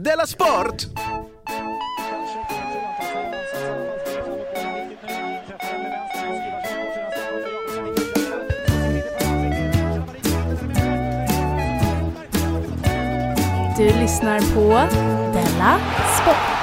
Della Sport! Du lyssnar på Della Sport.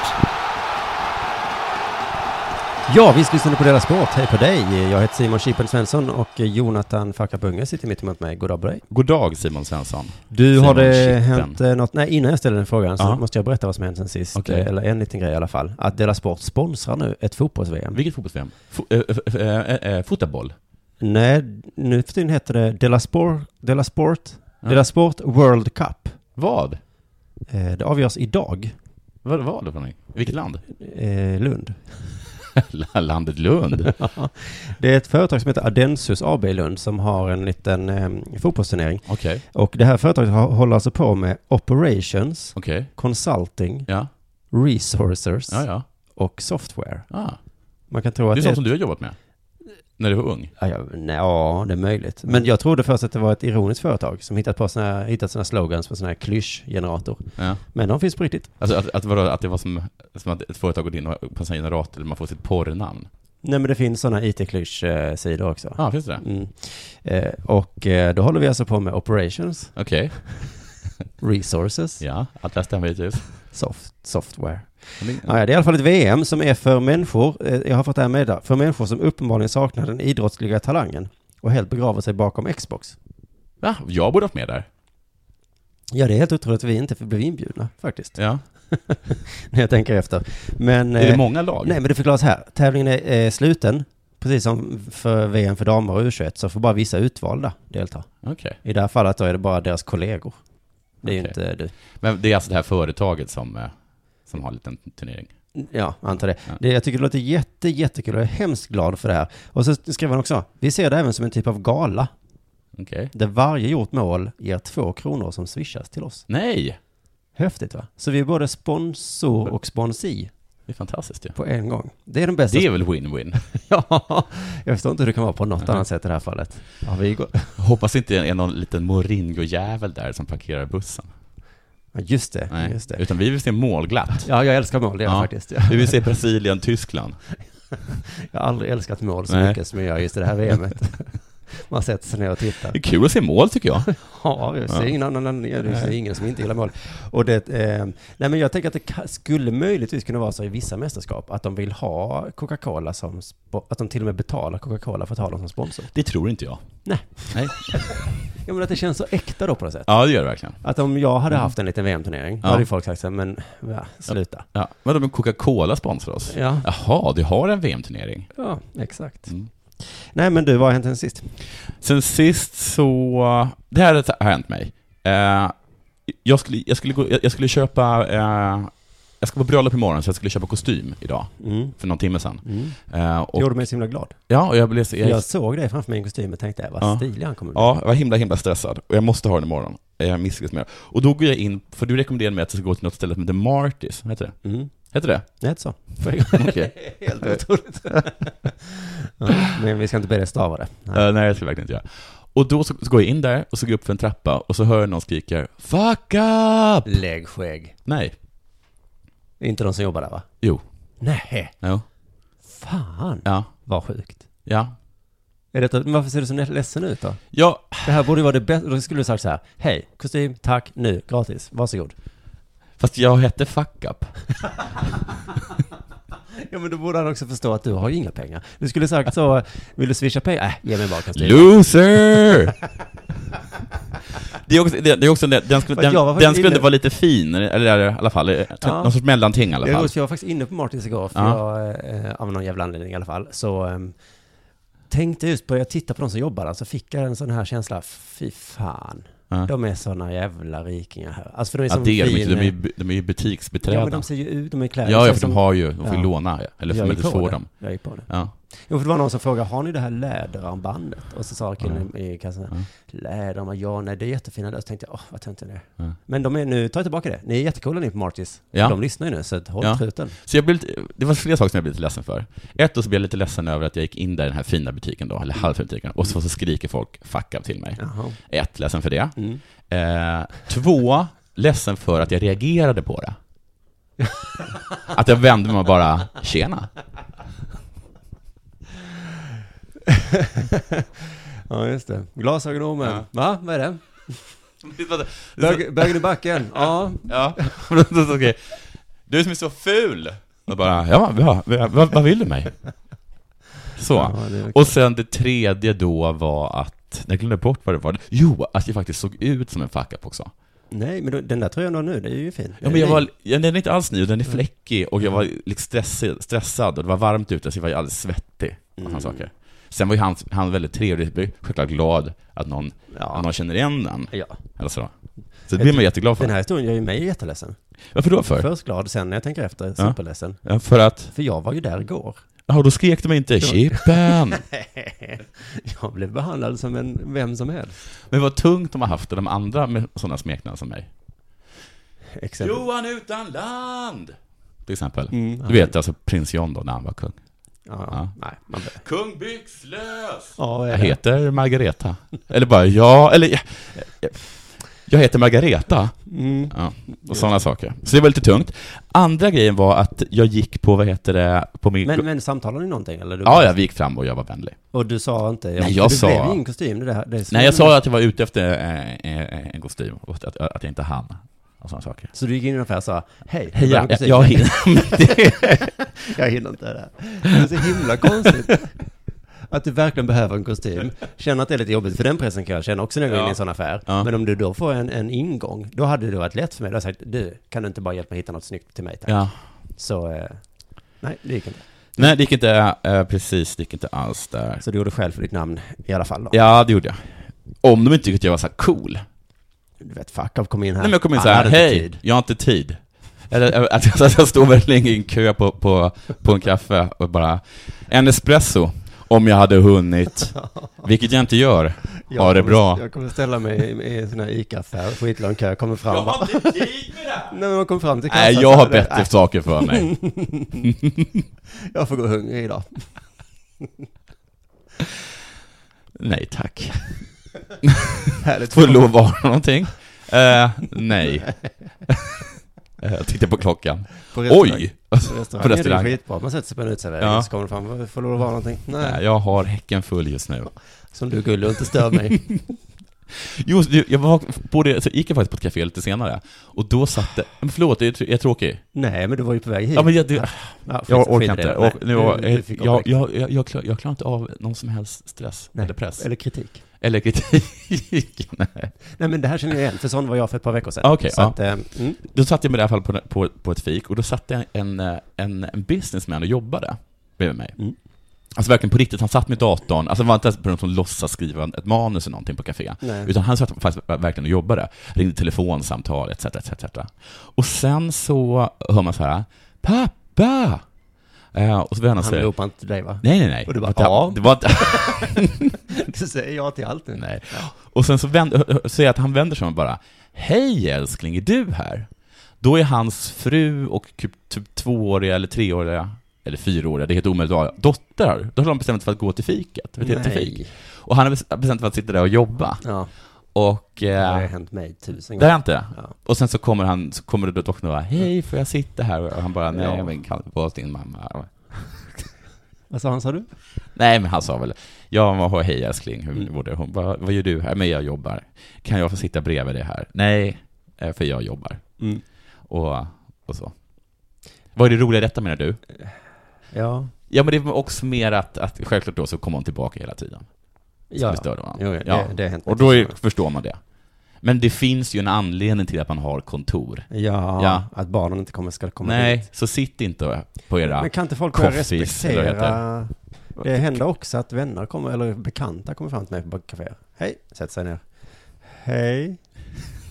Ja, visst lyssnar du på Dela Sport. Hej på dig. Jag heter Simon Chippen Svensson och Jonathan Fackapunge sitter mitt emot mig. God dag på dig. God dag Simon Svensson. Du, Simon har det Chippen. hänt eh, något? Nej, innan jag ställer den frågan så Ja. måste jag berätta vad som hänt sen sist. Okej. Eh, Eller en liten grej i alla fall. Att Dela Sport sponsrar nu ett fotbolls-VM. Vilket fotbolls-VM? Fo- äh, äh, äh, äh, fotboll? Nej, nu för tiden heter det Dela Sport, Dela Sport, Ja. Dela Sport World Cup. Vad? Eh, Det avgörs idag. Vad var det för någonting? Vilket land? Eh, Lund. Landet Lund? Det är ett företag som heter Adensus AB i Lund som har en liten eh, fotbollsturnering. Okej, Och det här företaget håller alltså på med operations, okej. consulting, Ja, resources ja, ja. och software. Ah. Man kan tro Det att är det... sånt som du har jobbat med? När du var ung? Ja, ja, nej, ja, det är möjligt. Men jag trodde först att det var ett ironiskt företag som hittat på här, hittat här slogans för såna här klyschgenerator. Ja. Men de finns på riktigt. Alltså att, att, vadå, att det var som, som att ett företag går in och på sin generator där man får sitt porrnamn? Nej, men det finns såna IT-klysch-sidor också. Ja, ah, finns det? Mm. Eh, och eh, då håller vi alltså på med operations, Okej. resources, Ja, här stämmer givetvis. soft, software. Ja, ja, det är i alla fall ett VM som är för människor, eh, jag har fått det här med för människor som uppenbarligen saknar den idrottsliga talangen och helt begraver sig bakom Xbox. Va? Jag borde varit med där. Ja, det är helt otroligt att vi inte blev inbjudna faktiskt, Ja. när jag tänker efter. Men, Är det eh, många lag? nej, men det förklaras här. Tävlingen är eh, sluten, precis som för VM för damer och U21, så får bara vissa utvalda delta. Okej. I det här fallet då är det bara deras kollegor. Det är ju inte du. Men det är alltså det här företaget som, som har en liten turnering? Ja, antar det. Ja. det. Jag tycker det låter jätte, jättekul. Jag är hemskt glad för det här. Och så skrev han också, vi ser det även som en typ av gala. Okej. Där varje gjort mål ger två kronor som swishas till oss. Nej! Häftigt va? Så vi är både sponsor och sponsi Det är fantastiskt ju. på en gång. Det är den bästa. Det är väl win-win? Ja, jag förstår inte hur det kan vara på något annat sätt i det här fallet. Ja, vi går... Hoppas inte det är någon liten Moringo-jävel där som parkerar bussen. Ja, just det, Nej, just det. utan vi vill se målglatt. Ja, jag älskar mål, det gör jag Ja. faktiskt. Ja. Vi vill se Brasilien, Tyskland. Jag har aldrig älskat mål så Nej. mycket som jag gör just i det här VMet. Man sätter sig ner och tittar. Det är kul att se mål tycker jag. Ja, jag ser Ja. ingen annan, jag ser Nej. ingen som inte gillar mål. Och det, eh, nej men jag tänker att det skulle möjligtvis kunna vara så i vissa mästerskap att de vill ha Coca-Cola som, att de till och med betalar Coca-Cola för att ha dem som sponsor. Det tror inte jag. Nej. Nej. Ja men att det känns så äkta då på något sätt. Ja, det gör det verkligen. Att om jag hade Mm. haft en liten VM-turnering, Ja. hade ju folk sagt så här, men ja, sluta. Ja. Men Coca-Cola sponsrar oss? Ja, Jaha, du har en VM-turnering? ja exakt. Mm. Nej men du, vad har hänt sen sist? Sen sist så, det här har hänt mig. Eh, jag, skulle, jag, skulle gå, jag, jag skulle köpa, eh, jag ska på bröllop imorgon så jag skulle köpa kostym idag, Mm. för någon timme sedan. Mm. Eh, Det och, gjorde mig så himla glad. ja, och jag blev så, Jag, jag, såg dig framför mig i kostym och tänkte, vad Ja. stilig han kommer bli. ja, jag var himla, himla stressad. Och jag måste ha den imorgon. Jag misslyckas med det. Och då går jag in, för du rekommenderade mig att jag ska gå till något ställe som heter Martis, heter det? Mm. Heter det? Det inte så. Okej. Helt otroligt. men vi ska inte dig stava det. Nej. Nej. nej, jag ska verkligen inte göra. Och då så, så går jag in där och så går jag upp för en trappa och så hör jag någon skrika ”Fuck up!” Lägg skägg. Nej. Inte de som jobbar där va? Jo. Nej. Jo. Fan, Ja. vad sjukt. Ja. Är detta, varför ser du så ledsen ut då? Ja, Det här borde ju vara det bästa. Då skulle du sagt så här. Hej, kostym, tack, nu, gratis, varsågod. fast jag hette Fuck up. Ja, men då borde han också förstå att du har ju inga pengar. Du skulle sagt så, vill du swisha pengar? Äh, ge mig bara kostym. Loser! Det är också, det, det är också den, den skulle, den, den skulle inne- vara lite fin, eller i alla fall, ja. Ja. någon sorts mellanting i alla fall. jag var faktiskt inne på Martins igår, för Ja. jag, eh, av någon jävla anledning i alla fall, så eh, tänkte just på, jag tittade på de som jobbar så fick jag en sån här känsla, fy fan, Ja. de är såna jävla rikingar här. Alltså för de är Ja, som det är de inte, de är, ju- de är ju Ja, butiksbiträden. men de ser ju ut, de är klädda. Ja, ja, för de har ju, de får Ja. låna, eller får Jag gick inte på få det. dem. Jag gick på det. Ja. Jo, för det var någon som frågade, har ni det här läderarmbandet? Och så sa killen i kassan, Ja. läderarmband, ja, nej, det är jättefina. Så tänkte jag, åh, vad töntigt det är. Ja. Men de är, nu tar jag tillbaka det. Ni är jättecoola ni på Martis. Ja. De lyssnar ju nu, så håll Ja. truten. Så jag blev lite, det var flera saker som jag blev lite ledsen för. Ett, då så blev jag lite ledsen över att jag gick in där i den här fina butiken då, eller halvfina butiken, och så, så skriker folk 'fuck up' till mig. Jaha. Ett, ledsen för det. Mm. Eh, två, ledsen för att jag reagerade på det. Att jag vände mig och bara, tjena. Ja, just det. Glasögonormen. Ja. Va? Vad är det? Bög, bögen i backen? Ja. Ja, okej. Du som är så ful! Och bara, ja, ja, ja vad, vad vill du mig? Så. Ja, Och sen det tredje då var att, jag glömde bort vad det var. Jo, att jag faktiskt såg ut som en fuck up också. Nej, men då- den där tröjan du har nu, det är ju fin. Ja, men jag var, ja, den är inte alls ny, den är fläckig och jag var liksom stressad, stressad och det var varmt ute så jag var alldeles svettig och Mm. saker. Sen var ju han, han väldigt trevlig, självklart glad att någon, Ja. att någon känner igen den. ja. Eller så. Så det blir man jätteglad för. Den här historien gör ju mig jätteledsen. Varför då för? Först glad, sen när jag tänker efter, superledsen. Ja, för att, För jag var ju där igår. ja då skrek de inte 'Chippen' Jag blev behandlad som en vem som helst. Men vad tungt de har haft de andra med sådana smeknamn som mig. Exempel. Johan utan land! Till exempel. Mm, Du vet alltså prins John då, när han var kung. Ja, Ja. nej, man. Kung byxlös! Ja, Jag heter Margareta. Eller bara, ja, eller jag, jag, jag heter Margareta. Mm. Ja, och sådana saker. Så det var lite tungt. Andra grejen var att jag gick på, vad heter det, på min... Men, men samtalade ni någonting eller? Du, ja, jag gick fram och jag var vänlig. Och du sa inte? Nej, jag det sa- blev ingen kostym, det där. Det Nej, jag sa att jag var ute efter eh, eh, en kostym, och att, att jag inte hann. Och sådana saker. Så du gick in i en affär och sa, hej, Hej, jag, jag, jag, en kostym." hinner. jag hinner inte det där. Det är så himla konstigt. Att du verkligen behöver en kostym. Känner att det är lite jobbigt, för den pressen kan jag känna också när jag går in i en sån affär. Ja. Men om du då får en, en ingång, då hade det varit lätt för mig. Då hade jag sagt, du, kan du inte bara hjälpa mig hitta något snyggt till mig tack? Ja. Så, eh, nej, det gick inte. Nej, det gick inte, eh, precis, det gick inte alls där. Så du gjorde själv för ditt namn i alla fall då? Ja, det gjorde jag. Om de inte tyckte att jag var så här cool. Du vet, fuck up, kom in här. Nej, men jag kom in så här, hej, tid. jag har inte tid. Eller att jag, att jag står väldigt länge i en kö på, på, på en kaffe och bara, en espresso, om jag hade hunnit, vilket jag inte gör. Jag Ha det kommer- bra. Jag kommer ställa mig i, i en sån här ICA-affär, skitlång kö, kommer fram bara, inte tid med det Nej men man kommer fram till kassan Nej, jag har bättre nej, saker för mig. Jag får gå hungrig idag. Nej tack. Får lov att vara någonting? Eh, nej. Eh, jag tittar på klockan. På restaurang. Oj! På restaurang, På restaurang. är det skitbra. Man sätter sig på en uteservering Ja. så kommer det fram, får lov att vara någonting? Nej. Nej, jag har häcken full just nu. Som du gullig och inte stör mig. Jo, du, jag var på det, så gick jag faktiskt på ett café lite senare, och då satt det, men förlåt, jag är, är tråkig. Nej, men du var ju på väg hit. Ja, men jag, det, Ja, jag orkar inte. Och, nu, du- du jag, jag, jag, jag klarar inte av någon som helst stress Nej. eller press. Eller kritik. Eller kritik. Nej. Nej, men det här känner jag igen, för sån var jag för ett par veckor sedan. Okej, så ja. att, eh, mm. Då satt jag med i alla fall på, på, på ett fik, och då satt det en, en, en businessman och jobbade bredvid mig. Mm. Alltså verkligen på riktigt, han satt med datorn, alltså det var inte ens någon som låtsas skriva ett manus eller någonting på café. Nej. Utan han satt faktiskt verkligen och jobbade. Ringde telefonsamtal, etc, etc, etc. Och sen så hör man så här, pappa! Eh, och så vänder han Han sig. ropade inte till dig va? Nej, nej, nej. Och du bara, ja. det var inte... Du säger ja till allt nu. nej. Och sen så vänder, säger jag att han vänder sig och bara, hej älskling, är du här? Då är hans fru och typ, tvååriga eller treåriga eller fyraåriga, det är helt omöjligt att ha, dottrar. Då har de bestämt sig för att gå till fiket, till, till fik. Och han har bestämt sig för att sitta där och jobba. Ja, Och... det har Eh, hänt mig tusen det har gånger. inte. Ja. Och sen så kommer han, så kommer det doktorn och bara, hej, får jag sitta här? Och han bara, nej, men kan du vara din mamma? Vad sa han, sa du? Nej, men han sa väl, ja, vad hej älskling, hur Mm. går det? Hon bara, vad gör du här? Men jag jobbar. Kan jag få sitta bredvid dig här? Nej, eh, för jag jobbar. Mm. Och, och så. Vad är det roliga i detta menar du? Ja. Ja, men det var också mer att, att självklart då så kommer hon tillbaka hela tiden. Ja, vi störde honom. jo, det, Ja. det har hänt Och då är, förstår man det. Men det finns ju en anledning till att man har kontor. Ja, Ja. att barnen inte kommer, ska komma Nej, dit. så sitt inte på era... Men kan inte folk börja det respektera... Det händer också att vänner kommer, eller bekanta kommer fram till mig på café. Hej, sätt sig ner. Hej.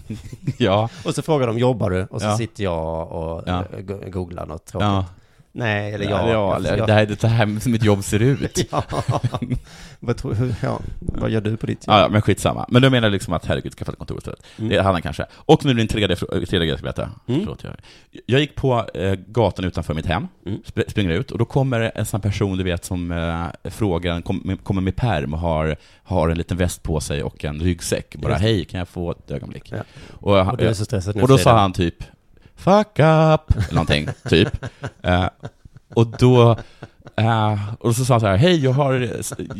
Ja, Och så frågar de, jobbar du? Och så Ja. sitter jag och Ja. go- googlar något tråkigt. ja. Nej, eller ja, ja, eller jag det här är det här som mitt jobb ser ut. ja. vad, tror, ja. vad gör du på ditt Ja, ja, men skitsamma. Men du menar liksom att herregud, skaffa ett kontor istället. Mm. Det hade han kanske. Och nu din tredje, fr- tredje grej jag ska berätta. Mm. Förlåt, jag, jag gick på eh, gatan utanför mitt hem, Mm. sp- springer ut, och då kommer en sån person, du vet, som eh, frågar, kom, med, kommer med perm och har, har en liten väst på sig och en ryggsäck. Bara, hej, kan jag få ett ögonblick? Ja. Och, Och nu och då sa han typ, fuck up, eller någonting, typ. Eh, och då, eh, och så sa han så här, hej, jag har,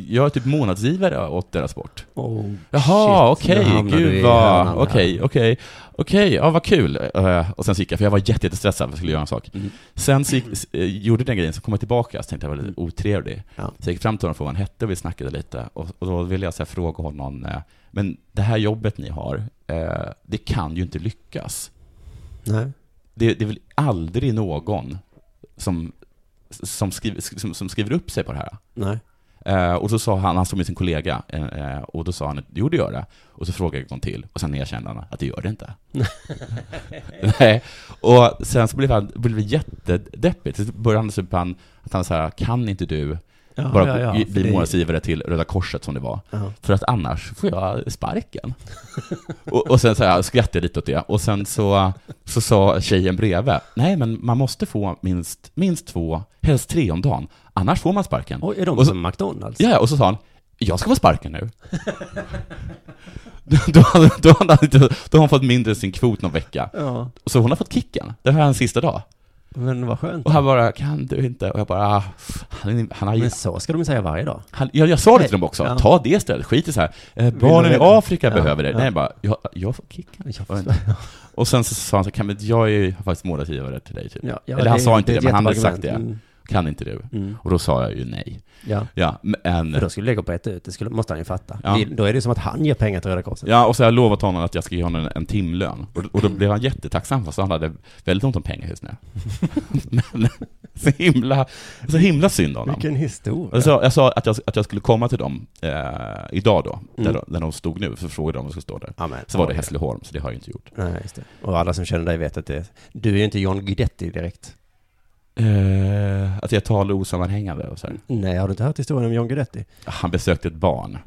jag är typ månadsgivare åt deras sport. Oh, Jaha, okej, du gud vad, okej, okej, okej, ja vad kul. Eh, och sen så gick jag, för jag var jätte, jättestressad för jag skulle göra en sak. Mm. Sen så gick, eh, gjorde den grejen, så kom jag tillbaka, så tänkte jag var lite otrevlig. Ja. Så jag gick fram till honom och frågade vad han hette och vi snackade lite. Och, och då ville jag så här, fråga honom, eh, men det här jobbet ni har, eh, det kan ju inte lyckas. Nej. Det, det är väl aldrig någon som, som, skriver, som, som skriver upp sig på det här? Nej. Eh, och så sa han, han stod med sin kollega, eh, och då sa han, jo det gör det. Och så frågade jag en gång till, och sen erkände han att det gör det inte. Nej. Och sen så blev han, blev det jättedeppigt. Så började han typ han, att han sa, kan inte du Ja, bara ja, ja, bli månadsgivare till Röda Korset som det var? Ja. För att annars får jag sparken. och, och sen så här, skrattade jag lite åt det. Och sen så, så sa tjejen bredvid, nej men man måste få minst, minst två, helst tre om dagen. Annars får man sparken. Oj, är de Och så- som McDonalds? Ja, och så sa han, jag ska få sparken nu. då, hade, då, hade han inte, då har han fått mindre än sin kvot någon vecka. Ja, Så hon har fått kicken. Det här är hans sista dag. Men vad skönt. Och han bara, kan du inte? Och jag bara, ah, han, han har Men så ska de säga varje dag. han, jag, jag sa det till dem också, ja. ta det istället, skit i så här. Eh, barnen i? Afrika Ja, behöver det. ja. Nej, jag bara, jag, jag får kicken. Jag Och- sen så sa han så kan men jag är ju faktiskt månadsgivare till dig typ. Ja, ja, Eller han det- sa inte det, ett men han hade sagt det. argument. Kan inte du? Mm. Och då sa jag ju nej. Ja, Ja, men... för då skulle det gå på ett ut. Det skulle, måste han ju fatta. Ja. Det- Då är det som att han ger pengar till Röda Korset. Ja, och så har jag lovat honom att jag ska ge honom en, en timlön. Och, och då blev han jättetacksam, fast han hade väldigt ont om pengar just nu. Men så himla, så himla synd om honom. Vilken historia. Sa, jag sa att, jag, att jag skulle komma till dem eh, idag då, där, Mm. de- där de stod nu, så frågade de om jag skulle stå där. Ja, men, Så var det. Hässleholm, så det har jag inte gjort. Nej, just det. Och alla som känner dig vet att det Du är ju inte John Guidetti direkt. Eh, att jag talar osammanhängande och så här. Nej, har du inte hört historien om John Guidetti? Han besökte ett barn.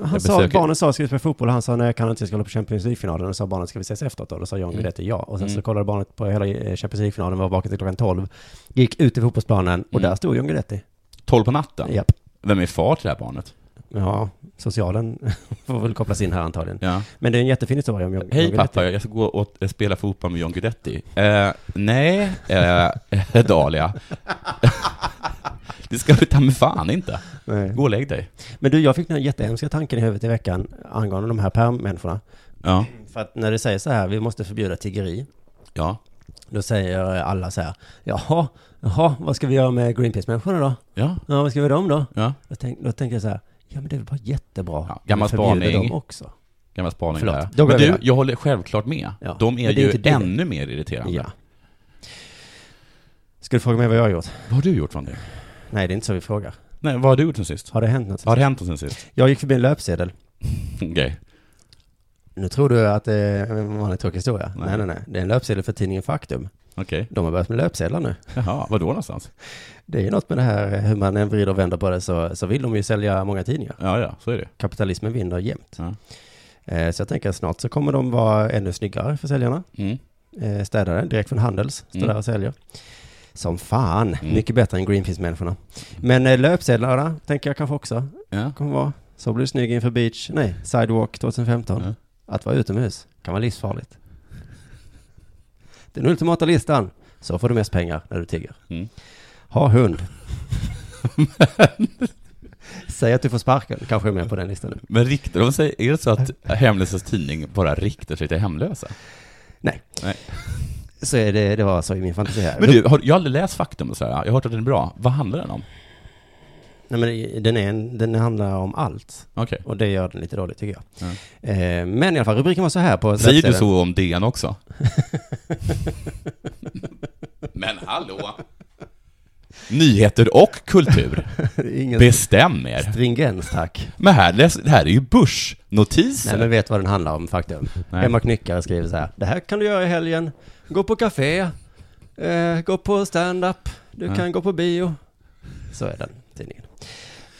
Han Jag sa, besöker- barnen sa ska vi spela fotboll han sa nej jag kan inte, jag ska hålla på Champions League-finalen. Och sa barnen ska vi ses efteråt då? Då sa John Mm. Guidetti ja. Och sen så Mm. kollade barnet på hela eh, Champions League-finalen, var vaken till klockan 12. Gick ut i fotbollsplanen och Mm. där stod John Guidetti. 12 på natten? Japp. Vem är far till det här barnet? Ja, socialen får väl kopplas in här antagligen. Ja. Men det är en jättefin historia om John, Hej John pappa, jag ska gå och spela fotboll med John Guidetti. Eh, nej, eh, Dahlia. det ska du ta med fan inte. Nej. Gå och lägg dig. Men du, jag fick den här jättehemska tanken i huvudet i veckan angående de här permmänniskorna. Ja, För att när det säger så här, vi måste förbjuda tiggeri. ja, Då säger alla så här, jaha, jaha, vad ska vi göra med Greenpeace-människorna då? ja, Ja, vad ska vi göra dem då? ja. Då, tänk, då tänker jag så här, ja men det bara jättebra. Ja, gammal spaning. dem också. Gammal spaning Förlåt, där. går Men du, jag håller självklart med. Ja, De är det är ju inte det. ännu mer irriterande. Ja. Ska du fråga mig vad jag har gjort? Vad har du gjort Fanny? Nej, det är inte så vi frågar. Nej, vad har du gjort sen sist? Har det hänt något? Vad har hänt sen sist? Jag gick förbi en löpsedel. Okej. Nu tror du att det är en vanlig tråkig historia. Nej. Nej, nej, nej. Det är en löpsedel för tidningen Faktum. Okej. De har börjat med löpsedlar nu. Jaha, var då någonstans? Det är något med det här, hur man än vrider och vänder på det, så, så vill de ju sälja många tidningar. Ja, ja, så är det. Kapitalismen vinner jämt. Ja. Eh, Så jag tänker att snart så kommer de vara ännu snyggare för säljarna. Mm. Eh, Städare, direkt från Handels, står Mm. där och säljer. Som fan, Mm. mycket bättre än Greenpeace-människorna. Men eh, löpsedlarna tänker jag kanske också Ja. kommer vara. Så blir du snygg inför beach, nej, sidewalk 2015. Ja. Att vara utomhus kan vara livsfarligt. Den ultimata listan. Så får du mest pengar när du tigger. Mm. Ha hund. Säg att du får sparken, kanske är med på den listan nu. Men riktar de sig, är det så att Hemlösas tidning bara riktar sig till hemlösa? Så är det, det var så i min fantasi här. Men du, har, jag har aldrig läst Faktum och så här. jag har hört att den är bra. Vad handlar den om? Nej, men den, är en, den handlar om allt. Okej. Och det gör den lite dåligt tycker jag. Ja. Eh, men i alla fall, rubriken var så här på Säger du så om DN också? Men hallå! Nyheter och kultur. Ingen Bestäm er. stringens tack. Men här, läs, det här är ju börsnotiser. Nej men vet vad den handlar om faktum. Nej. Hemma Knyckare skriver så här. Det här kan du göra i helgen. Gå på café. Eh, gå på stand-up. Du Ja. kan gå på bio. Så är den tidningen.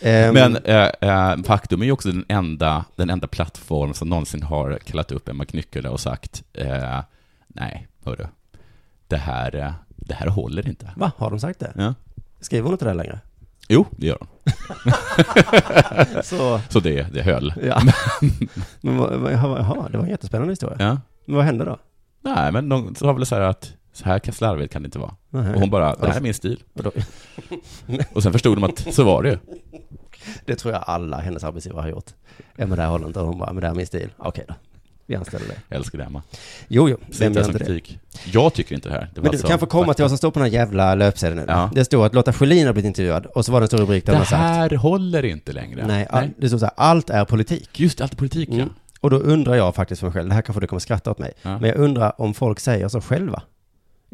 Ehm, Men eh, eh, faktum är ju också den enda, den enda plattform som någonsin har kallat upp Emma Knyckare och sagt eh, nej, hörru, det här, eh, det här håller inte. Va, har de sagt det? Ja. Skriver hon inte det längre? Jo, det gör hon. Så, Så det, det höll. ja. men jaha, det var en jättespännande historia. Ja. Men vad hände då? Nej, men de sa väl så här att Så här slarvigt kan det inte vara. Nej. Och hon bara, det här är min stil. Och sen förstod de att så var det ju. det tror jag alla hennes arbetsgivare har gjort. Emma, det här håller inte. Och hon bara, men det här är min stil. Okej då. Vi anställer dig. Jag älskar det, Emma. Jo, jo. Vem gör inte det? Jag tycker inte det här. Det Men du alltså kan få komma fakta. till vad som står på den här jävla löpsedeln nu. Ja. Det står att Lotta Schelin har blivit intervjuad och så var det en stor rubrik där Det hon har sagt. här håller inte längre. Nej, all, det står så här, allt är politik. Just det, allt är politik, Mm. ja. Och då undrar jag faktiskt för mig själv, det här kanske du kommer skratta åt mig, Ja. men jag undrar om folk säger så själva.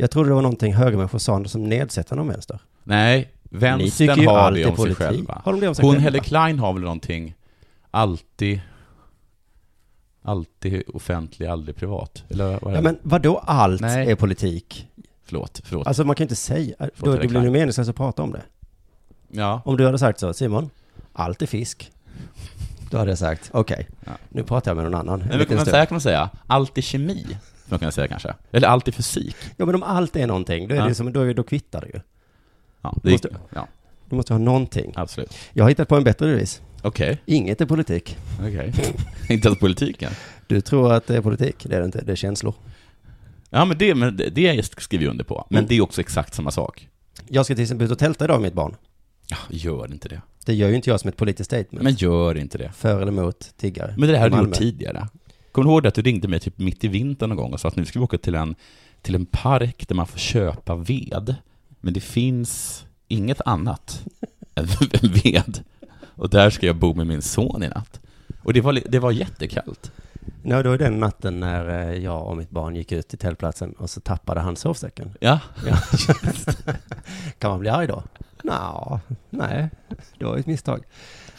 Jag trodde det var någonting högermänniskor sa som nedsättande om vänster. Nej, vänstern har det om sig politik. själva. Har de det om sig Hon själva? Helle Klein har väl någonting, alltid, alltid offentlig, aldrig privat. Eller vad är Ja, det? men vadå allt Nej. är politik? Förlåt, förlåt. Alltså man kan ju inte säga, då, Helle det blir ju meningslöst att prata om det. ja, Om du hade sagt så, Simon, allt är fisk. Då hade jag sagt, okej, Ja. nu pratar jag med någon annan. en men man, stund. säga, kan man säga, allt är kemi. Man kan säga kanske. Eller allt är fysik. Ja men om allt är någonting, då, är Ja. det som, då, då kvittar det ju. Ja, det Måste- ja Du måste ha någonting. absolut. Jag har hittat på en bättre bevis. Okej, Inget är politik. okej. inte ens politiken. Du tror att det är politik, det är det inte, det är känslor. Ja, men det, men det, det skriver jag under på. Men Mm. det är också exakt samma sak. Jag ska till exempel ut och tälta idag med mitt barn. Ja, gör inte det. Det gör ju inte jag som ett politiskt statement. Men gör inte det. För eller emot tiggare. Men det här i har du gjort tidigare. Kommer du ihåg att du ringde mig typ mitt i vintern någon gång och sa att nu ska vi åka till en, till en park där man får köpa ved. Men det finns inget annat än ved. Och där ska jag bo med min son i natt. Och det var, det var jättekallt. Nej, det var den natten när eh, jag och mitt barn gick ut till tältplatsen och så tappade han sovsäcken. Ja, Ja. kan man bli arg då? Nå, nej, det var ett misstag.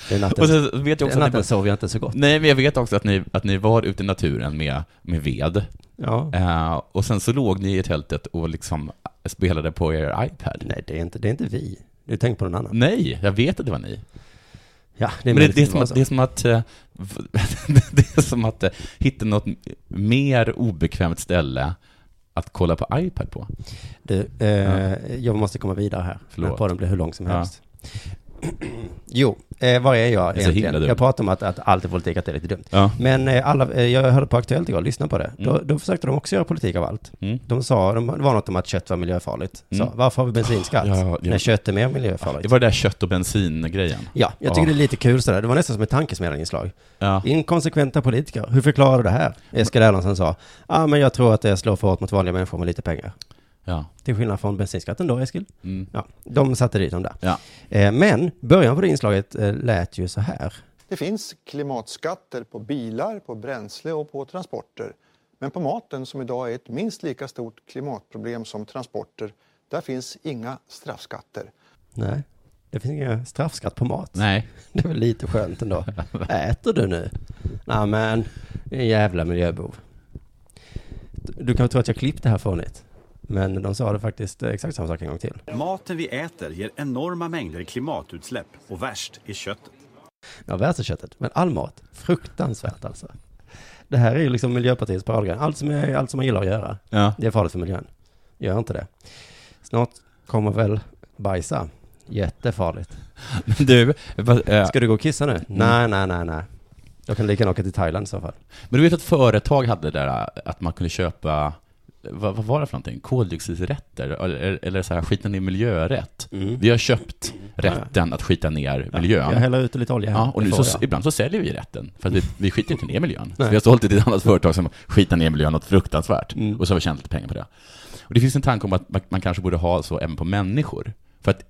Den natten, och så vet jag också den att ni, sov jag inte så gott. Nej, men jag vet också att ni, att ni var ute i naturen med, med ved. Ja. Eh, och sen så låg ni i tältet och liksom spelade på er iPad. Nej, det är inte, det är inte vi. Du tänker på någon annan. Nej, jag vet att det var ni. Ja, det är Men det, det, är som att, så. det är som att, eh, det är som att eh, hitta något mer obekvämt ställe att kolla på iPad på. Du, eh, jag måste komma vidare här. Förlåt. Förlåt. Podden blir hur lång som Ja. jo, eh, var är jag så egentligen? Jag pratar om att, att allt är politik, att det är lite dumt. Ja. Men eh, alla, eh, jag hörde på Aktuellt igår, lyssna på det. Då, Mm. då försökte de också göra politik av allt. Mm. De sa, de, det var något om att kött var miljöfarligt. Så, Mm. varför har vi bensinskatt? Ja, ja. När kött är mer miljöfarligt. Det var det där kött och bensin-grejen. Ja, jag tycker Ja. det är lite kul sådär. Det var nästan som ett tankesmedjan-inslag. Ja. Inkonsekventa politiker. Hur förklarar du det här? Eskil Erlandsson sa, ja ah, men jag tror att det slår för hårt mot vanliga människor med lite pengar. Ja. Till skillnad från bensinskatten då, Eskil. Mm. Ja, de satte dit dem där. Ja. Eh, men början på det inslaget eh, lät ju så här. Det finns klimatskatter på bilar, på bränsle och på transporter. Men på maten, som idag är ett minst lika stort klimatproblem som transporter, där finns inga straffskatter. Nej, det finns ingen straffskatt på mat. Nej. Det är väl lite skönt ändå. Äter du nu? Nej men, en jävla miljöbov. Du kan tro att jag klippte det här fånigt. Men de sa det faktiskt exakt samma sak en gång till. Maten vi äter ger enorma mängder klimatutsläpp och värst är köttet. Ja, värst är köttet. Men all mat, fruktansvärt alltså. Det här är ju liksom Miljöpartiets paradgren. Allt som, är, allt som man gillar att göra, Ja. det är farligt för miljön. Gör inte det. Snart kommer väl bajsa. Jättefarligt. Men du, eh, Ska du gå och kissa nu? Nej, nej, nej, nej. Jag kan lika gärna åka till Thailand i så fall. men du vet att företag hade det där att man kunde köpa vad, vad var det för någonting? Koldioxidrätter? Eller, eller så här, skita ner miljörätt. Mm. Vi har köpt rätten att skita ner Jag miljön. häller ut lite olja här. Ja, och nu så, jag. ibland så säljer vi rätten, för att vi, vi skiter inte ner miljön. Så vi har sålt det till ett annat företag som skitar ner miljön något fruktansvärt, Mm. och så har vi tjänat lite pengar på det. Och det finns en tanke om att man, man kanske borde ha så även på människor. För att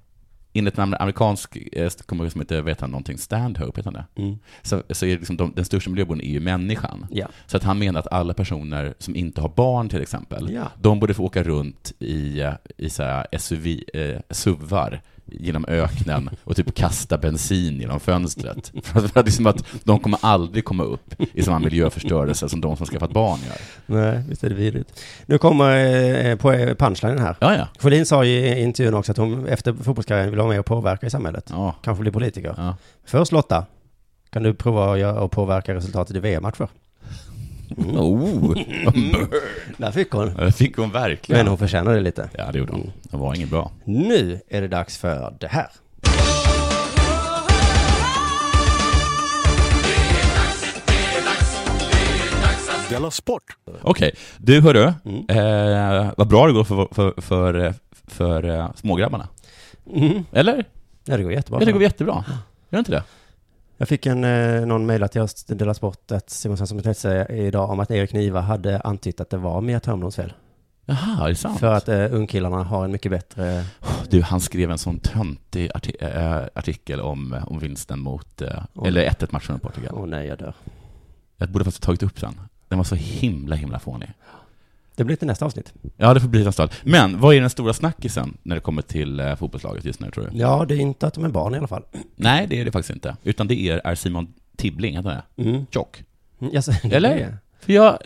enligt en amerikansk, eh, kommer som heter, vet han någonting, Stanhope, heter han det? Mm. Så, så är liksom de, den största miljöboven är ju människan. Ja. Så att han menar att alla personer som inte har barn till exempel, Ja. de borde få åka runt i, eh, i så här SUV, eh, SUVar genom öknen och typ kasta bensin genom fönstret. För att, för att, liksom att de kommer aldrig komma upp i samma miljöförstörelse som de som skaffat barn gör. Nej, visst är det vidrigt. Nu kommer eh, på eh, punchlinen här. Ja, ja. Sjölin sa ju i intervjun också att hon efter fotbollskarriären vill vara med och påverka i samhället. Ja. Kanske bli politiker. ja. Först Lotta, kan du prova att påverka resultatet i VM-matcher? Mm. Oh, Där fick hon. det fick hon verkligen. Men hon förtjänar det lite. Ja, det gjorde hon. Det var inget bra. Nu är det dags för det här. Della Sport! Okej, du hörru, Mm. eh, vad bra det går för, för, för, för eh, smågrabbarna. Mm. Eller? Ja, det går jättebra. Ja, det går jättebra. Gör inte det? Jag fick en, eh, någon mejla till oss, Dela Sport, att Simon Svensson säga idag om att Erik Niva hade antytt att det var Mia Törnbloms fel. Jaha, är det sant? För att uh, ungkillarna har en mycket bättre... Du, han skrev en sån töntig äh, artikel om, om vinsten mot, Oj. eller 1-1 matchen mot Portugal. Åh nej, jag dör. Jag borde faktiskt ha tagit upp den. Den var så himla, himla fånig. Det blir till nästa avsnitt. Ja, det får bli nästa. Men vad är den stora snackisen när det kommer till äh, fotbollslaget just nu, tror du? Ja, det är inte att de är barn i alla fall. Nej, det är det faktiskt inte. Utan det är, är Simon Tibbling, heter det? Mm. Tjock. Mm, säger Eller? För jag,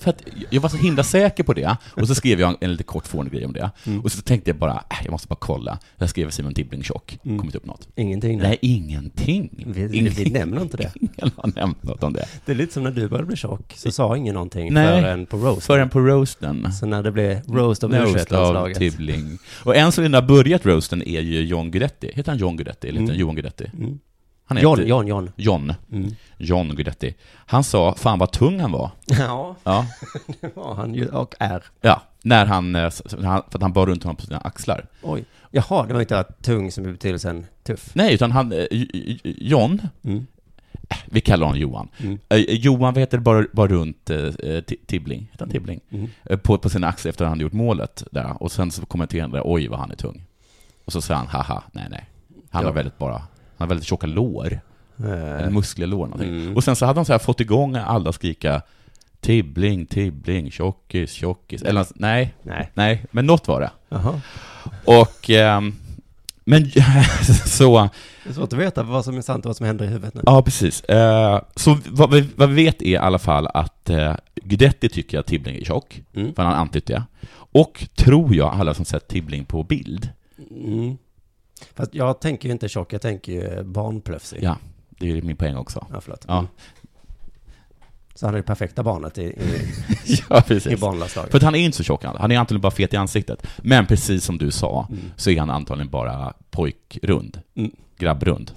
för att jag var så himla säker på det, och så skrev jag en, en lite kort fånig grej om det. Mm. Och så tänkte jag bara, äh, jag måste bara kolla. Jag skrev Simon Tibbling tjock, Mm. kommit upp något. Ingenting. Nej, ingenting. Vi, vi, Ingen, vi nämner inte det. ingen har nämnt något om det. Det är lite som när du började bli tjock, så sa ingen någonting Nej. förrän på roast. Förrän på roasten. Så när det blev roast av Roast av Tibbling. Och en som har börjat roasten är ju John Guidetti. Heter han John Guidetti? Eller heter han Mm. Johan Guidetti? Mm. Han John, heter- John, John. John. Mm. John Guidetti. Han sa, fan vad tung han var. Ja, Ja. det var han ju, och är. Ja, när han, eh, han, för att han bar runt honom på sina axlar. Oj. Jaha, det var inte att tung som betydelsen tuff. Nej, utan han, eh, John, Mm. vi kallar honom Johan. Mm. Eh, Johan, vad heter det, bar, bar runt eh, Ti- Tibbling, heter han Tibbling? Mm. Eh, På, på sina axlar efter att han gjort målet där. Och sen så kommenterade han, oj vad han är tung. Och så sa han, haha, nej nej. Han Ja. har väldigt bara, han har väldigt tjocka lår. Eller Eh, muskliga lår någonting. Mm. Och sen så hade han så här fått igång alla skrika Tibbling, Tibbling, tjockis, tjockis. Eller nej, nej. nej, men något var det. Jaha. Och, ehm, men så, Det är svårt att veta vad som är sant och vad som händer i huvudet nu. ja precis. Eh, så vad vi, vad vi vet är i alla fall att uh, Guidetti tycker att Tibbling är tjock, Mm. för han antytt det. Och tror jag, alla som sett Tibbling på bild, Mm. Fast jag tänker ju inte tjock, jag tänker ju barnplöfsig. Ja. det är min poäng också. Ja, förlåt. Ja. Mm. Så han är det perfekta barnet i, i, ja, i precis. barnlandslaget. För att han är inte så tjock, han är antagligen bara fet i ansiktet. Men precis som du sa, Mm. så är han antagligen bara pojkrund. Mm. Grabbrund.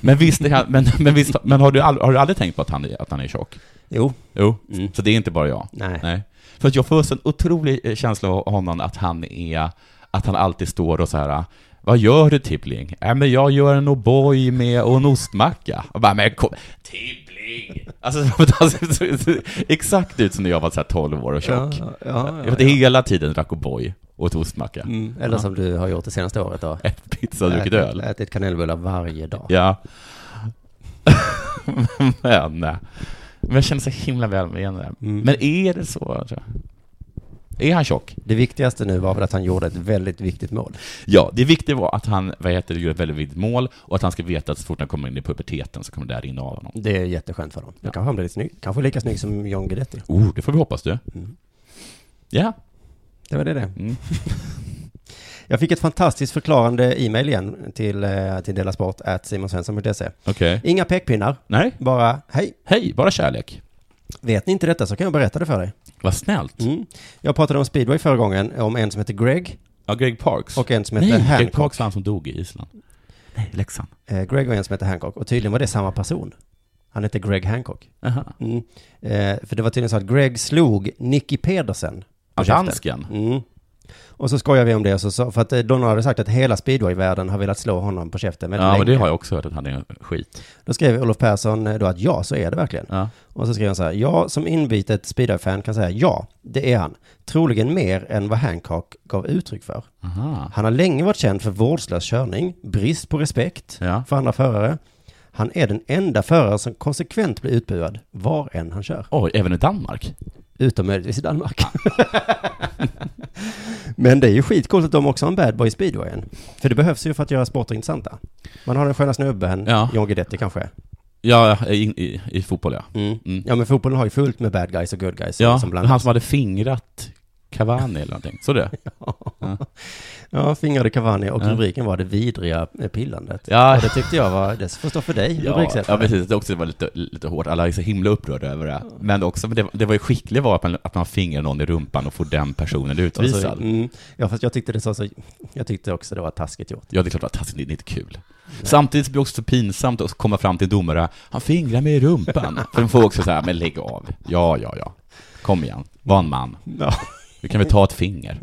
Men visst, han, men, men, visst, men har, du all, har du aldrig tänkt på att han är, att han är tjock? Jo. Jo, Mm. så det är inte bara jag. Nej. Nej. För att jag får en otrolig eh, känsla av honom att han är, att han alltid står och så här vad gör du Tibbling? Äh, men jag gör en O'boy med och en ostmacka. Och bara, men kom, Tibbling! Alltså, exakt ut som när jag var så här 12 år och tjock. Ja, ja, ja, jag hela tiden drack O'boy och åt ostmacka. Mm. Eller som du har gjort det senaste året då. Ett pizza och druckit öl. Ätit kanelbullar varje dag. Ja. men, eh, men jag känner så himla väl med det. Mm. Men är det så? Tror jag? Är han tjock? Det viktigaste nu var väl att han gjorde ett väldigt viktigt mål. Ja, det viktiga var att han, vad heter det, gjorde ett väldigt viktigt mål och att han ska veta att så fort han kommer in i puberteten så kommer det där rinna av honom. Det är jätteskönt för honom. Då kanske han blir lite snygg. Kanske lika snygg som John Guidetti. Oh, det får vi hoppas du. Mm. Ja. Det var det det. Mm. Jag fick ett fantastiskt förklarande e-mail igen till, eh, till delasport at simonsvensson.se. Okej. Inga pekpinnar, Nej, bara hej. hej, bara kärlek. Vet ni inte detta så kan jag berätta det för dig. Vad snällt. Mm. Jag pratade om speedway förra gången, om en som heter Greg Ja, Greg Parks. och en som Nej, heter Greg Hancock. Parks var han som dog i Island. Nej, Leksand. Eh, Greg och en som heter Hancock. Och tydligen var det samma person. Han heter Greg Hancock. Jaha. Mm. Eh, för det var tydligen så att Greg slog Nicky Pedersen. på käften. Dansken. Mm. Och så skojar vi om det, och så, så, för att eh, Donna hade sagt att hela speedwayvärlden har velat slå honom på käften väldigt Ja, men det länge. har jag också hört att han är skit. Då skrev Olof Persson eh, då att ja, så är det verkligen. Ja. Och så skrev han så här, jag som inbitet speedway-fan kan säga ja, det är han. Troligen mer än vad Hancock gav uttryck för. Aha. Han har länge varit känd för vårdslös körning, brist på respekt Ja. för andra förare. Han är den enda förare som konsekvent blir utbuad var än han kör. Oj, även i Danmark? Utom möjligtvis i Danmark. Men det är ju skitcoolt att de också har en bad boy i speedwayen. För det behövs ju för att göra sporter intressanta. Man har den sköna snubben, Ja. John Guidetti kanske. Ja, i, i, i fotboll ja. Mm. Mm. Ja men fotbollen har ju fullt med bad guys och good guys Ja, som blandas. han som hade fingrat Cavani eller någonting. Så det? Ja. Ja, fingrade Cavani och Ja. rubriken var det vidriga eh, pillandet. Ja. Och det tyckte jag var, det får stå för dig, Ja, ja precis. Det också var lite, lite hårt. Alla är så himla upprörda över det. Men också, det, det var ju skickligt var att man, att man fingrar någon i rumpan och får den personen så- utvisad. mm, ja, fast jag tyckte det så, så, jag tyckte också det var taskigt gjort. Ja, det är klart att taskigt, det är inte kul. Samtidigt blir det också så pinsamt att komma fram till domare, han fingrar mig i rumpan. För de får också säga, men lägg av. Ja, ja, ja. Kom igen, var en man. Ja. Vi kan väl ta ett finger.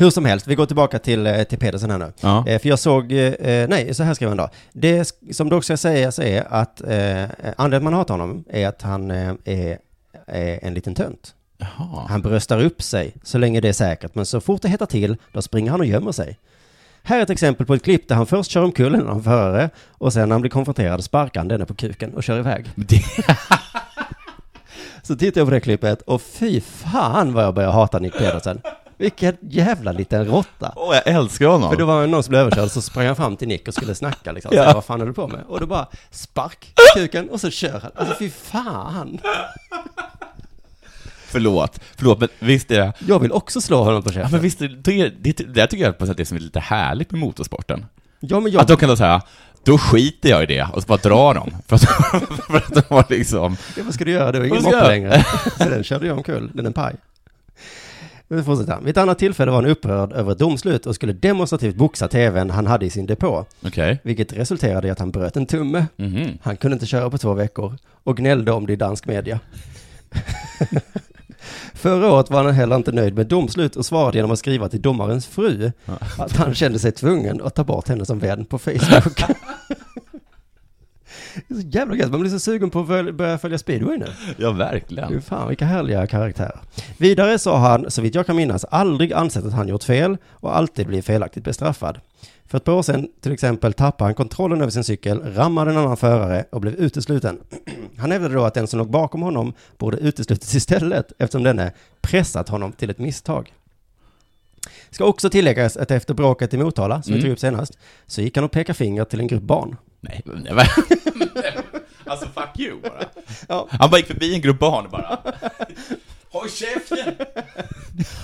Hur som helst, vi går tillbaka till, eh, till Pedersen här nu. Ja. Eh, för jag såg, eh, nej, så här skrev han då. Det som dock ska sägas är att eh, anledningen att man hatar honom är att han är, är en liten tönt. Jaha. Han bröstar upp sig så länge det är säkert, men så fort det hettar till, då springer han och gömmer sig. Här är ett exempel på ett klipp där han först kör omkull en annan förare och sen när han blir konfronterad sparkar han denne på kuken och kör iväg. Det, Så tittar jag på det klippet och fy fan vad jag börjar hata Nick Pedersen. Vilken jävla liten råtta. åh, jag älskar honom. För då var det någon som blev överkörd så sprang han fram till Nick och skulle snacka liksom. Ja. Ja. Vad fan är du på med? Och då bara spark i kuken och så kör han. Alltså fy fan. Förlåt, förlåt, men visst är det... Jag vill också slå honom på Ja, käften. men visst, är det, det, det, det tycker jag på sätt och vis är lite härligt med motorsporten. Ja men jag, Att de kan då säga, då skiter jag i det och så bara drar dem. För att, för att de har liksom... ja, vad ska du göra? Det är ingen moppe längre. Så den körde jag omkull. Den är en paj. Nu fortsätter. Vid ett annat tillfälle var han upprörd över ett domslut och skulle demonstrativt boxa tvn han hade i sin depå. Okej. Vilket resulterade i att han bröt en tumme. Mhm. Han kunde inte köra på två veckor och gnällde om det i dansk media. Förra året var han heller inte nöjd med domslut och svarade genom att skriva till domarens fru att han kände sig tvungen att ta bort henne som vän på Facebook. Det är så jävla gött, man blir så sugen på att börja följa speedway nu. Ja, verkligen. Fy fan vilka härliga karaktärer. Vidare har han, så vitt jag kan minnas, aldrig ansett att han gjort fel och alltid blivit felaktigt bestraffad. För ett par år sedan till exempel tappade han kontrollen över sin cykel, rammade en annan förare och blev utesluten. Han hävdade då att den som låg bakom honom borde uteslutits istället eftersom denne pressat honom till ett misstag. Ska också tilläggas att efter bråket i Motala, som vi Mm. tog upp senast, så gick han och pekade finger till en grupp barn. Nej, nej, Alltså, fuck you bara. Ja. Han bara gick förbi en grupp barn bara... Håll käften!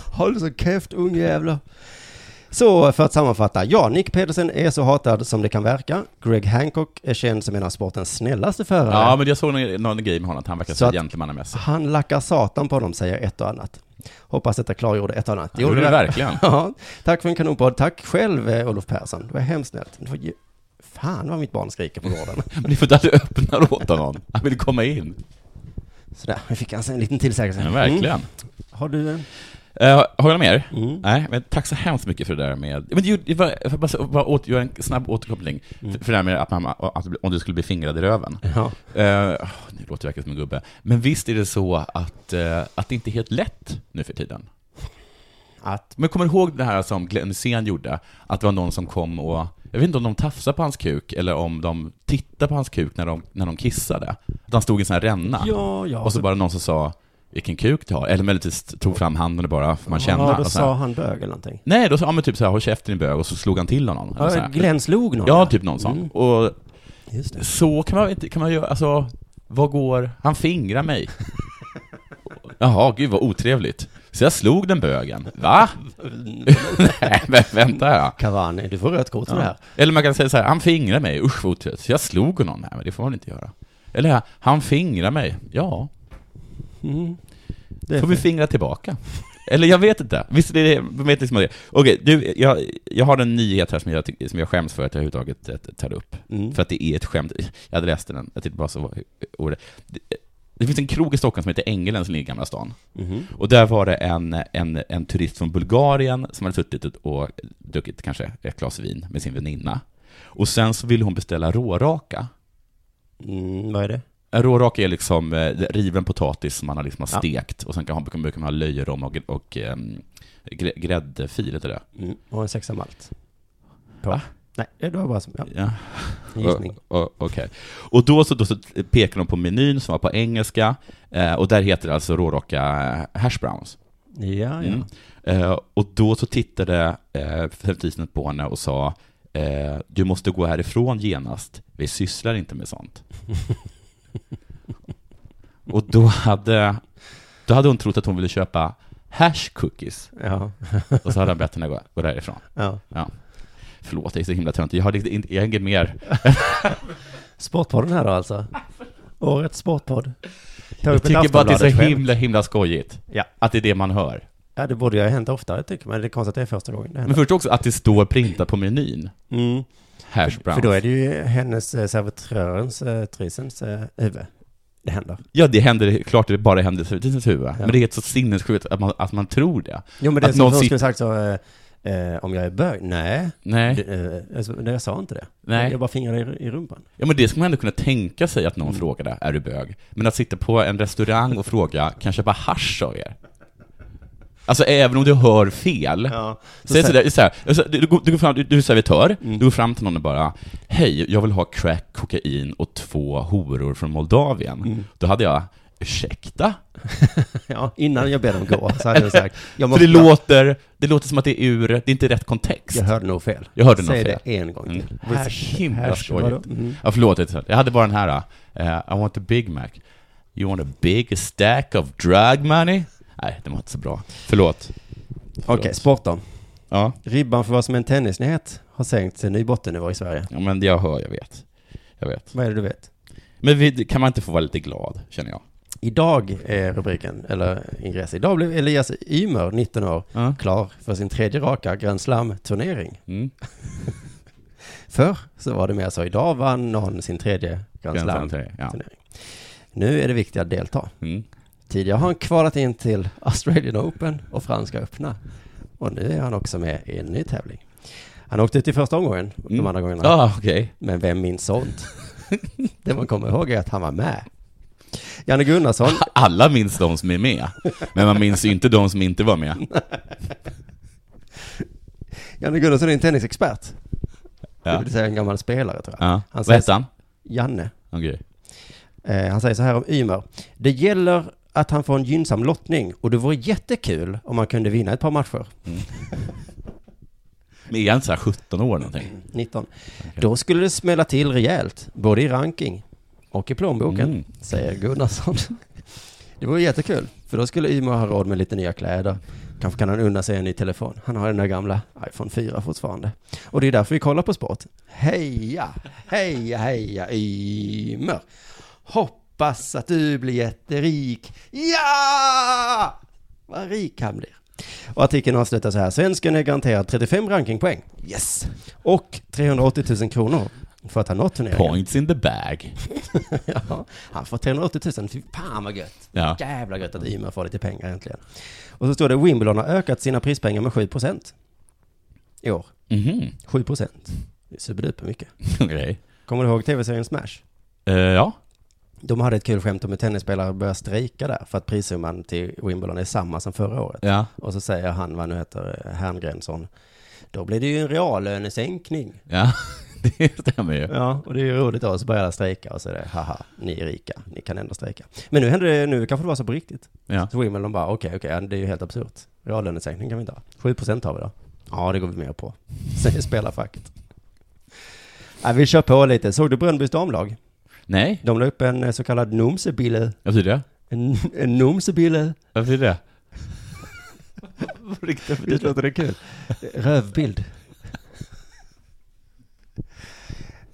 Håll så käft ungjävlar. Så för att sammanfatta, ja, Nick Pedersen är så hatad som det kan verka. Greg Hancock är känd som en av sportens snällaste förare. Ja, men jag såg någon, någon grej med honom, att han verkar Så så gentlemannamässig. Han lackar satan på dem, säger ett och annat. Hoppas detta klargjorde ett och annat. Det gjorde det verkligen. Ja, tack för en kanonpodd. Tack själv, eh, Olof Persson. Det var hemskt snällt. Var ju... Fan vad mitt barn skriker på gården. Men det är för att du öppnar åt honom. Han vill komma in. Sådär, nu fick han en liten tillsägelse. Ja, verkligen. Mm. Har du en? Eh, har jag något mer? Mm. Nej, men tack så hemskt mycket för det där med... Men det, det var, jag bara, bara åter, göra en snabb återkoppling. Mm. För, för det där med att man, att, om du skulle bli fingrad i röven. Ja. Uh, nu låter jag verkligen som en gubbe. Men visst är det så att, eh, att det inte är helt lätt nu för tiden? Att? Men kommer du ihåg det här som Glenn Hysén gjorde? Att det var någon som kom och, jag vet inte om de tafsade på hans kuk, eller om de tittade på hans kuk när de, när de kissade. Att han stod i en sån här ränna. Ja, ja. och så bara någon som sa, vilken kuk du har. Eller möjligtvis tog fram handen och bara, får man känna. Ja, då så sa han bög eller någonting. Nej, då sa han men typ så här, håll käften din bög, och så slog han till honom. så Ja. Glenn slog någon. Ja, typ någon sån. Mm. Och det. så kan man inte, kan man göra, alltså, vad går, han fingrar mig. Jaha, gud vad otrevligt. Så jag slog den bögen. Va? Nej, men vänta här. Cavani, du får rött kort för det här. Eller man kan säga så här, han fingrar mig, usch vad otrevligt. Så jag slog honom. Nej, men det får man inte göra. Eller här, han fingrar mig. Ja, Mm. Det får vi fingra tillbaka? Eller jag vet inte. Visst är det, vet liksom det. Okej, du, jag, jag har en nyhet här som jag, som jag skäms för att jag överhuvudtaget eh, tar upp. Mm. För att det är ett skämt. Jag hade läst den, jag tyckte bara så var ordet. Det, finns en krog i Stockholm som heter Ängeln som ligger i Gamla stan. Mhm. Och där var det en, en, en turist från Bulgarien som hade suttit och druckit kanske ett glas vin med sin väninna. Och sen så ville hon beställa råraka. Mm, vad är det? Råraka är liksom eh, riven potatis som man har liksom har Ja. stekt och sen kan man, brukar man ha löjrom och, och grä- gräddfil, heter det? Mm. Och en sexa malt. På. Va? Nej, det var bara som, ja, Ja. en gissning. Okej. Och då så, då så pekar de på menyn som var på engelska, eh, och där heter det alltså råraka eh, hash browns. Ja, ja. Mm. Eh, och då så tittade eh, servitrisen på henne och sa eh, Du måste gå härifrån genast, vi sysslar inte med sånt. och då hade, då hade hon trott att hon ville köpa hash cookies, Ja. och så hade han bett henne gå, gå därifrån. ja. Förlåt, jag är så himla töntig, jag har liksom inte- jag har inget mer. Sportpodden här då alltså. Årets sportpodd. Jag ett tycker bara att det är så himla, himla skojigt. Ja. Att det är det man hör. Ja, det borde ju ha hänt oftare tycker man. Det är konstigt att det är första gången det Men händer. först också att det står printat på menyn. Mm. Hash browns. För då är det ju hennes eh, servitörens, eh, trissens eh, huvud. Det händer. Ja, det händer, klart det bara händer i ditt huvud. Men det är helt så sinnessjukt att man, att man tror det. Jo men det är Att som någon någon sitter- skulle sagt så, eh, om jag är bög? Nej. Nej. Det, eh, alltså, nej, jag sa inte det. Nej. Jag bara fingrade i, i rumpan. Ja men det skulle man ändå kunna tänka sig att någon Mm. frågade, är du bög? Men att sitta på en restaurang och fråga, kan jag köpa hasch av er? Alltså även om du hör fel. Ja. Så så där, så här, alltså, du, du, går- du, går fram, du, du är servitör, Mm. du går fram till någon och bara Hej, jag vill ha crack, kokain och två horor från Moldavien. Mm. Då hade jag, ursäkta? ja, innan jag ber dem gå så hade jag sagt, jag För måste det låter, det låter som att det är ur, det är inte rätt kontext. Jag hörde nog fel. Jag hörde nog Säg fel. det en gång till. Mm. Det var så himla skojigt. Mm. Ja, förlåt, jag hade bara den här, uh, I want a Big Mac. You want a big stack of drug money? Nej, det var inte så bra. Förlåt. Okej, Förlåt. sport då. Ja. Ribban för vad som är en tennisnyhet har sänkts till ny bottennivå i Sverige. ja, men jag hör, jag vet. Jag vet. Vad är det du vet? Men vi, kan man inte få vara lite glad, känner jag? Idag är rubriken, eller ingressen. Idag blev Elias Ymer, 19 år, Ja. klar för sin tredje raka Grand Slam-turnering. Mm. Förr så var det mer så, idag vann någon sin tredje Grand Grand Slam, Slam-turnering. ja. Nu är det viktigt att delta. Mm. Tidigare har han kvalat in till Australian Open och Franska öppna. Och nu är han också med i en ny tävling. Han åkte ut i första omgången, de Mm. andra gångerna. Ja, okej. Men vem minns sånt? det man kommer ihåg är att han var med. Janne Gunnarsson, Alla minns de som är med, men man minns ju inte de som inte var med. Janne Gunnarsson är en tennisexpert. Det Ja. vill säga en gammal spelare tror jag. Ja. Han Vad hette han? Janne. Okej. Eh, han säger så här om Ymer. Det gäller att han får en gynnsam lottning och det vore jättekul om han kunde vinna ett par matcher. Men är han så här 17 år någonting? 19. Då skulle det smälla till rejält, både i ranking och i plånboken, Mm. säger Gunnarsson. Det vore jättekul, för då skulle Ymer ha råd med lite nya kläder. Kanske kan han unna sig en ny telefon. Han har den där gamla iPhone 4 fortfarande. Och det är därför vi kollar på sport. Heja, heja, heja Ymer. Hoppas att du blir jätterik. Ja! Vad rik han blir. Och artikeln avslutar så här. Svensken är garanterad 35 rankingpoäng. Yes! Och 380 000 kronor för att ha nått turneringen. Points in the bag. ja, han får 380 000. Fy fan vad gött. Ja. Jävla gött att Ymer får lite pengar äntligen. Och så står det Wimbledon har ökat sina prispengar med 7 procent. I år. Mhm. 7 procent. Det är superduper mycket. Okej. Kommer du ihåg tv-serien Smash? Eh, ja. De hade ett kul skämt om hur tennisspelare börjar strejka där för att prissumman till Wimbledon är samma som förra året. Ja. Och så säger han, vad nu heter, Herngrenson, då blir det ju en reallönesänkning. Ja. Det stämmer ju. Ja, och det är ju roligt då, så börjar alla strejka och så är det, haha, ni är rika, ni kan ändå strejka. Men nu händer det, nu kanske det var så på riktigt. Ja. Så Wimbledon bara, okej, okej, ja, det är ju helt absurt. Reallönesänkning kan vi inte ha. 7 procent har vi då. Ja, det går vi med på, säger spelarfacket. Ja, vi kör på lite. Såg du Brönnbys damlag? Nej, De la upp en eh, så kallad nomsebille. vad betyder det? En, en nomsebille. Vad betyder det? Visst låter det kul? Rövbild. Eh,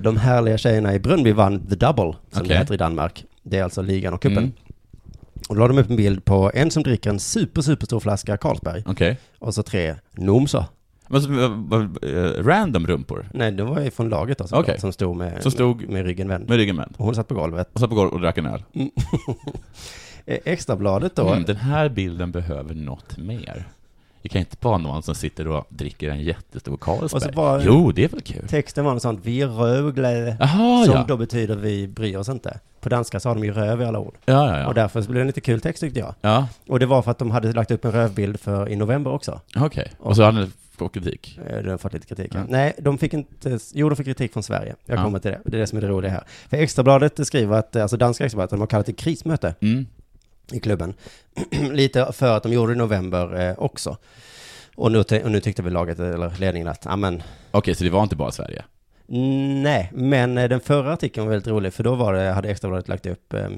De härliga tjejerna i Brönnby vann The Double, som det Okej. heter i Danmark. Det är alltså ligan och cupen. Mm. Och då la de upp en bild på en som dricker en super, super stor flaska Carlsberg. Okej. Och så tre vad- eh, random rumpor? Nej, det var ju från laget alltså, Okej. som stod med, Som stod- med ryggen vänd. Med ryggen vänd? Och hon satt på golvet. Och satt på golvet och drack en öl? Eh, Extrabladet då, Mm, den här bilden behöver något mer. Det kan inte vara någon som sitter och dricker en jättestor Carlsberg. Jo, det är väl kul? texten var något sånt, vi är rövglade. Jaha, som ja. då betyder vi bryr oss inte. På danska har de ju röv i alla ord. Ja, ja, Och därför blev det en lite kul text tyckte jag. Ja, Och det var för att de hade lagt upp en rövbild för i november också. okej. Och så hade fått kritik? Eh, De har fått lite kritik. Ja. Nej, de fick inte, jo de fick kritik från Sverige. Jag Ja. kommer till det. Det är det som är det roliga här. För Extrabladet skriver att, eh, alltså danska Extrabladet, de har kallat till krismöte Mm. I klubben. lite för att de gjorde det i november eh, också. Och nu, och nu tyckte väl laget, eller ledningen att, ja men, Okej, så det var inte bara Sverige? nej, men eh, den förra artikeln var väldigt rolig, för då var det, hade Extrabladet lagt upp eh,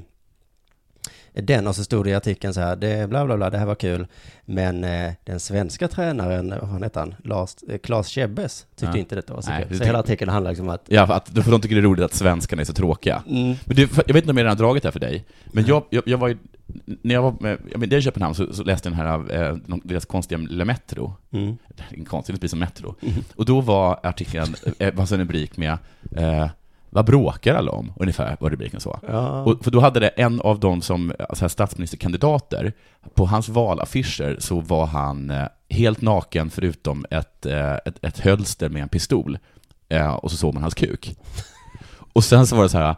den och så stod det i artikeln så här, det bla bla bla, det här var kul, men eh, den svenska tränaren, vad fan heter han, Lars, eh, Claes Chebbes, tyckte Ja. inte detta var så Nej, kul. Så hela artikeln handlar liksom om att, Ja, för att, för de tycker det är roligt att svenskarna är så tråkiga. mm, Men det, jag vet inte om jag redan har dragit det här för dig, men jag, jag, jag var ju, när jag var med, jag men, i Köpenhamn så, så läste jag den här, eh, deras konstiga Le Metro, mm, det är en konstig, blir som Metro. Mm. Och då var artikeln, eh, var en rubrik med, eh, Vad bråkar alla om? Ungefär var rubriken så. Ja. Och, för då hade det en av de som, alltså här statsministerkandidater, på hans valaffischer så var han eh, helt naken förutom ett, eh, ett, ett hölster med en pistol. Eh, och så såg man hans kuk. Och sen så var det så här,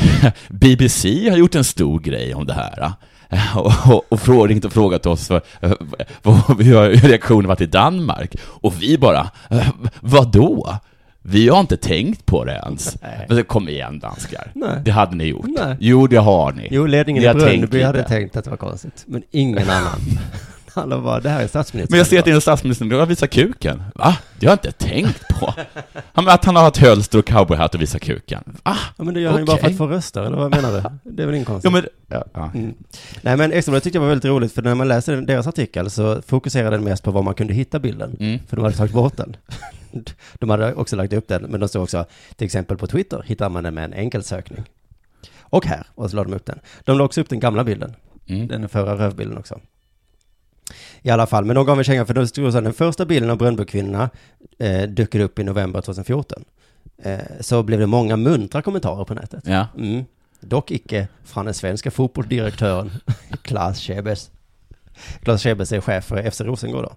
BBC har gjort en stor grej om det här. Och, och, och ringt och frågat oss för, vad, hur reaktionen varit i Danmark. Och vi bara, eh, vadå? Vi har inte tänkt på det ens. Nej. Men kom igen danskar. Nej. Det hade ni gjort. Nej. Jo, det har ni. Jo, ledningen Ni i lite. hade tänkt att det var konstigt, men ingen annan. Alla bara, det här är statsministern. Men jag ser att din statsminister nu har visat kuken. Va? Det har jag inte tänkt på. Men Att han har ett hölster och cowboyhatt och visar kuken. Va? Ja, men det gör han ju bara för att få röster, eller vad menar du? Det är väl inget konstigt? Ja, men... Ja, ja. Mm. Nej men Extrabladet tyckte jag var väldigt roligt, för när man läser deras artikel så fokuserade den mest på var man kunde hitta bilden. Mm. För de hade tagit bort den. De hade också lagt upp den, men de stod också, till exempel på Twitter hittar man den med en enkel sökning. Och här, och så la de upp den. De la också upp den gamla bilden, Mm. den förra rövbilden också. I alla fall, men de gav en känga för då stod så den första bilden av Brönnbykvinnorna eh, dök upp i november 2014. Eh, så blev det många muntra kommentarer på nätet. Ja. Mm. Dock icke från den svenska fotbollsdirektören Klaas Schebes. Klaas Schebes är chef för FC Rosengård då.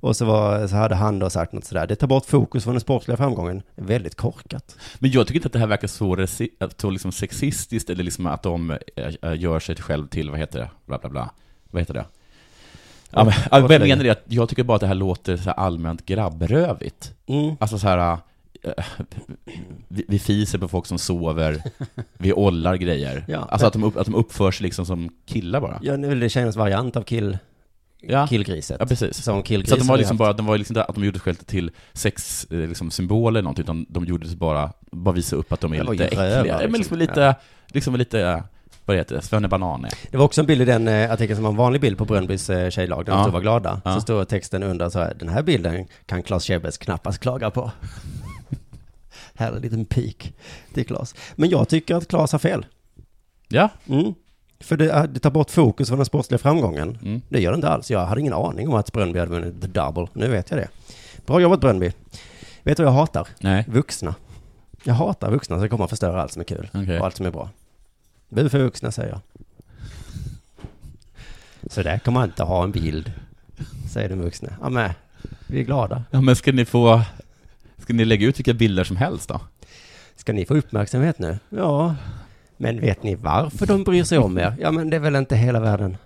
Och så, var, så hade han då sagt något sådär, det tar bort fokus från den sportsliga framgången. Väldigt korkat. Men jag tycker inte att det här verkar så, resi- så liksom sexistiskt, eller liksom att de äh, gör sig själv till, vad heter det, bla bla bla. Vad heter det? Ja, men, jag menar är att jag tycker bara att det här låter så här allmänt grabbrövigt. Mm. Alltså så här, äh, vi, vi fiser på folk som sover, vi ollar grejer. Ja. Alltså att de, upp, att de uppför sig liksom som killar bara. Ja, nu är det tjejernas variant av kill, Ja, killgriset. ja precis. Som killgris Så att de var liksom bara, de var liksom inte att de gjorde sig själva till sex, eh, liksom symboler eller någonting, utan de gjorde sig bara, bara visa upp att de är Det var lite äckliga. Ja, men liksom. liksom lite, liksom lite, eh, vad heter det, svennebanan är. Det var också en bild i den eh, artikeln som var en vanlig bild på Brönnbys eh, tjejlag, där de Ja. var glada. Ja. Så står texten under så här, den här bilden kan Klaas Schebes knappast klaga på. här är en liten pik till Klaas. Men jag tycker att Klaas har fel. Ja, Mm. För det, det tar bort fokus från den sportsliga framgången. mm. Det gör det inte alls. Jag hade ingen aning om att Brönnby hade vunnit the double. Nu vet jag det. Bra jobbat Brönnby. Vet du vad jag hatar? nej. Vuxna. Jag hatar vuxna som kommer och förstör allt som är kul. Okej. Och allt som är bra. Bu för vuxna säger jag. Så där kan man inte ha en bild, säger den vuxna. Ja men, vi är glada. Ja, men ska ni få, ska ni lägga ut vilka bilder som helst då? Ska ni få uppmärksamhet nu? Ja. Men vet ni varför de bryr sig om er? Ja men det är väl inte hela världen.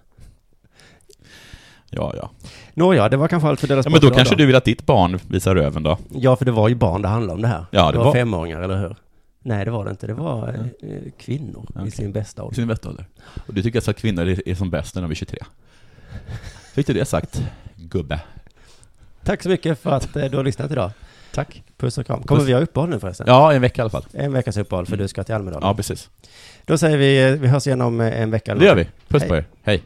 Ja, ja. Nåja, det var kanske allt för deras Ja, men då kanske du vill att ditt barn visar röven då? Ja, för det var ju barn det handlade om det här. Ja, det det var, var- femåringar, eller hur? Nej, det var det inte. Det var eh, kvinnor Okej. i sin bästa I ålder. sin bästa ålder. Och du tycker alltså att kvinnor är, som bäst när de är 23? Fick du det sagt, gubbe? Tack så mycket för att eh, du har lyssnat idag. Tack. Puss och kram. Kommer Puss. vi ha uppehåll nu förresten? Ja, en vecka i alla fall. En veckas uppehåll för du ska till Almedalen. Ja, precis. Då säger vi, eh, vi hörs igen om en vecka. Det gör vi. Puss Hej. på er. Hej.